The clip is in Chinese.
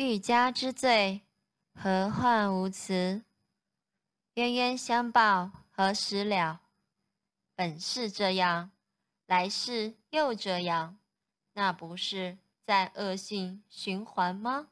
欲加之罪何患无辞？冤冤相报何时了？本是这样来世又这样那不是在恶性循环吗？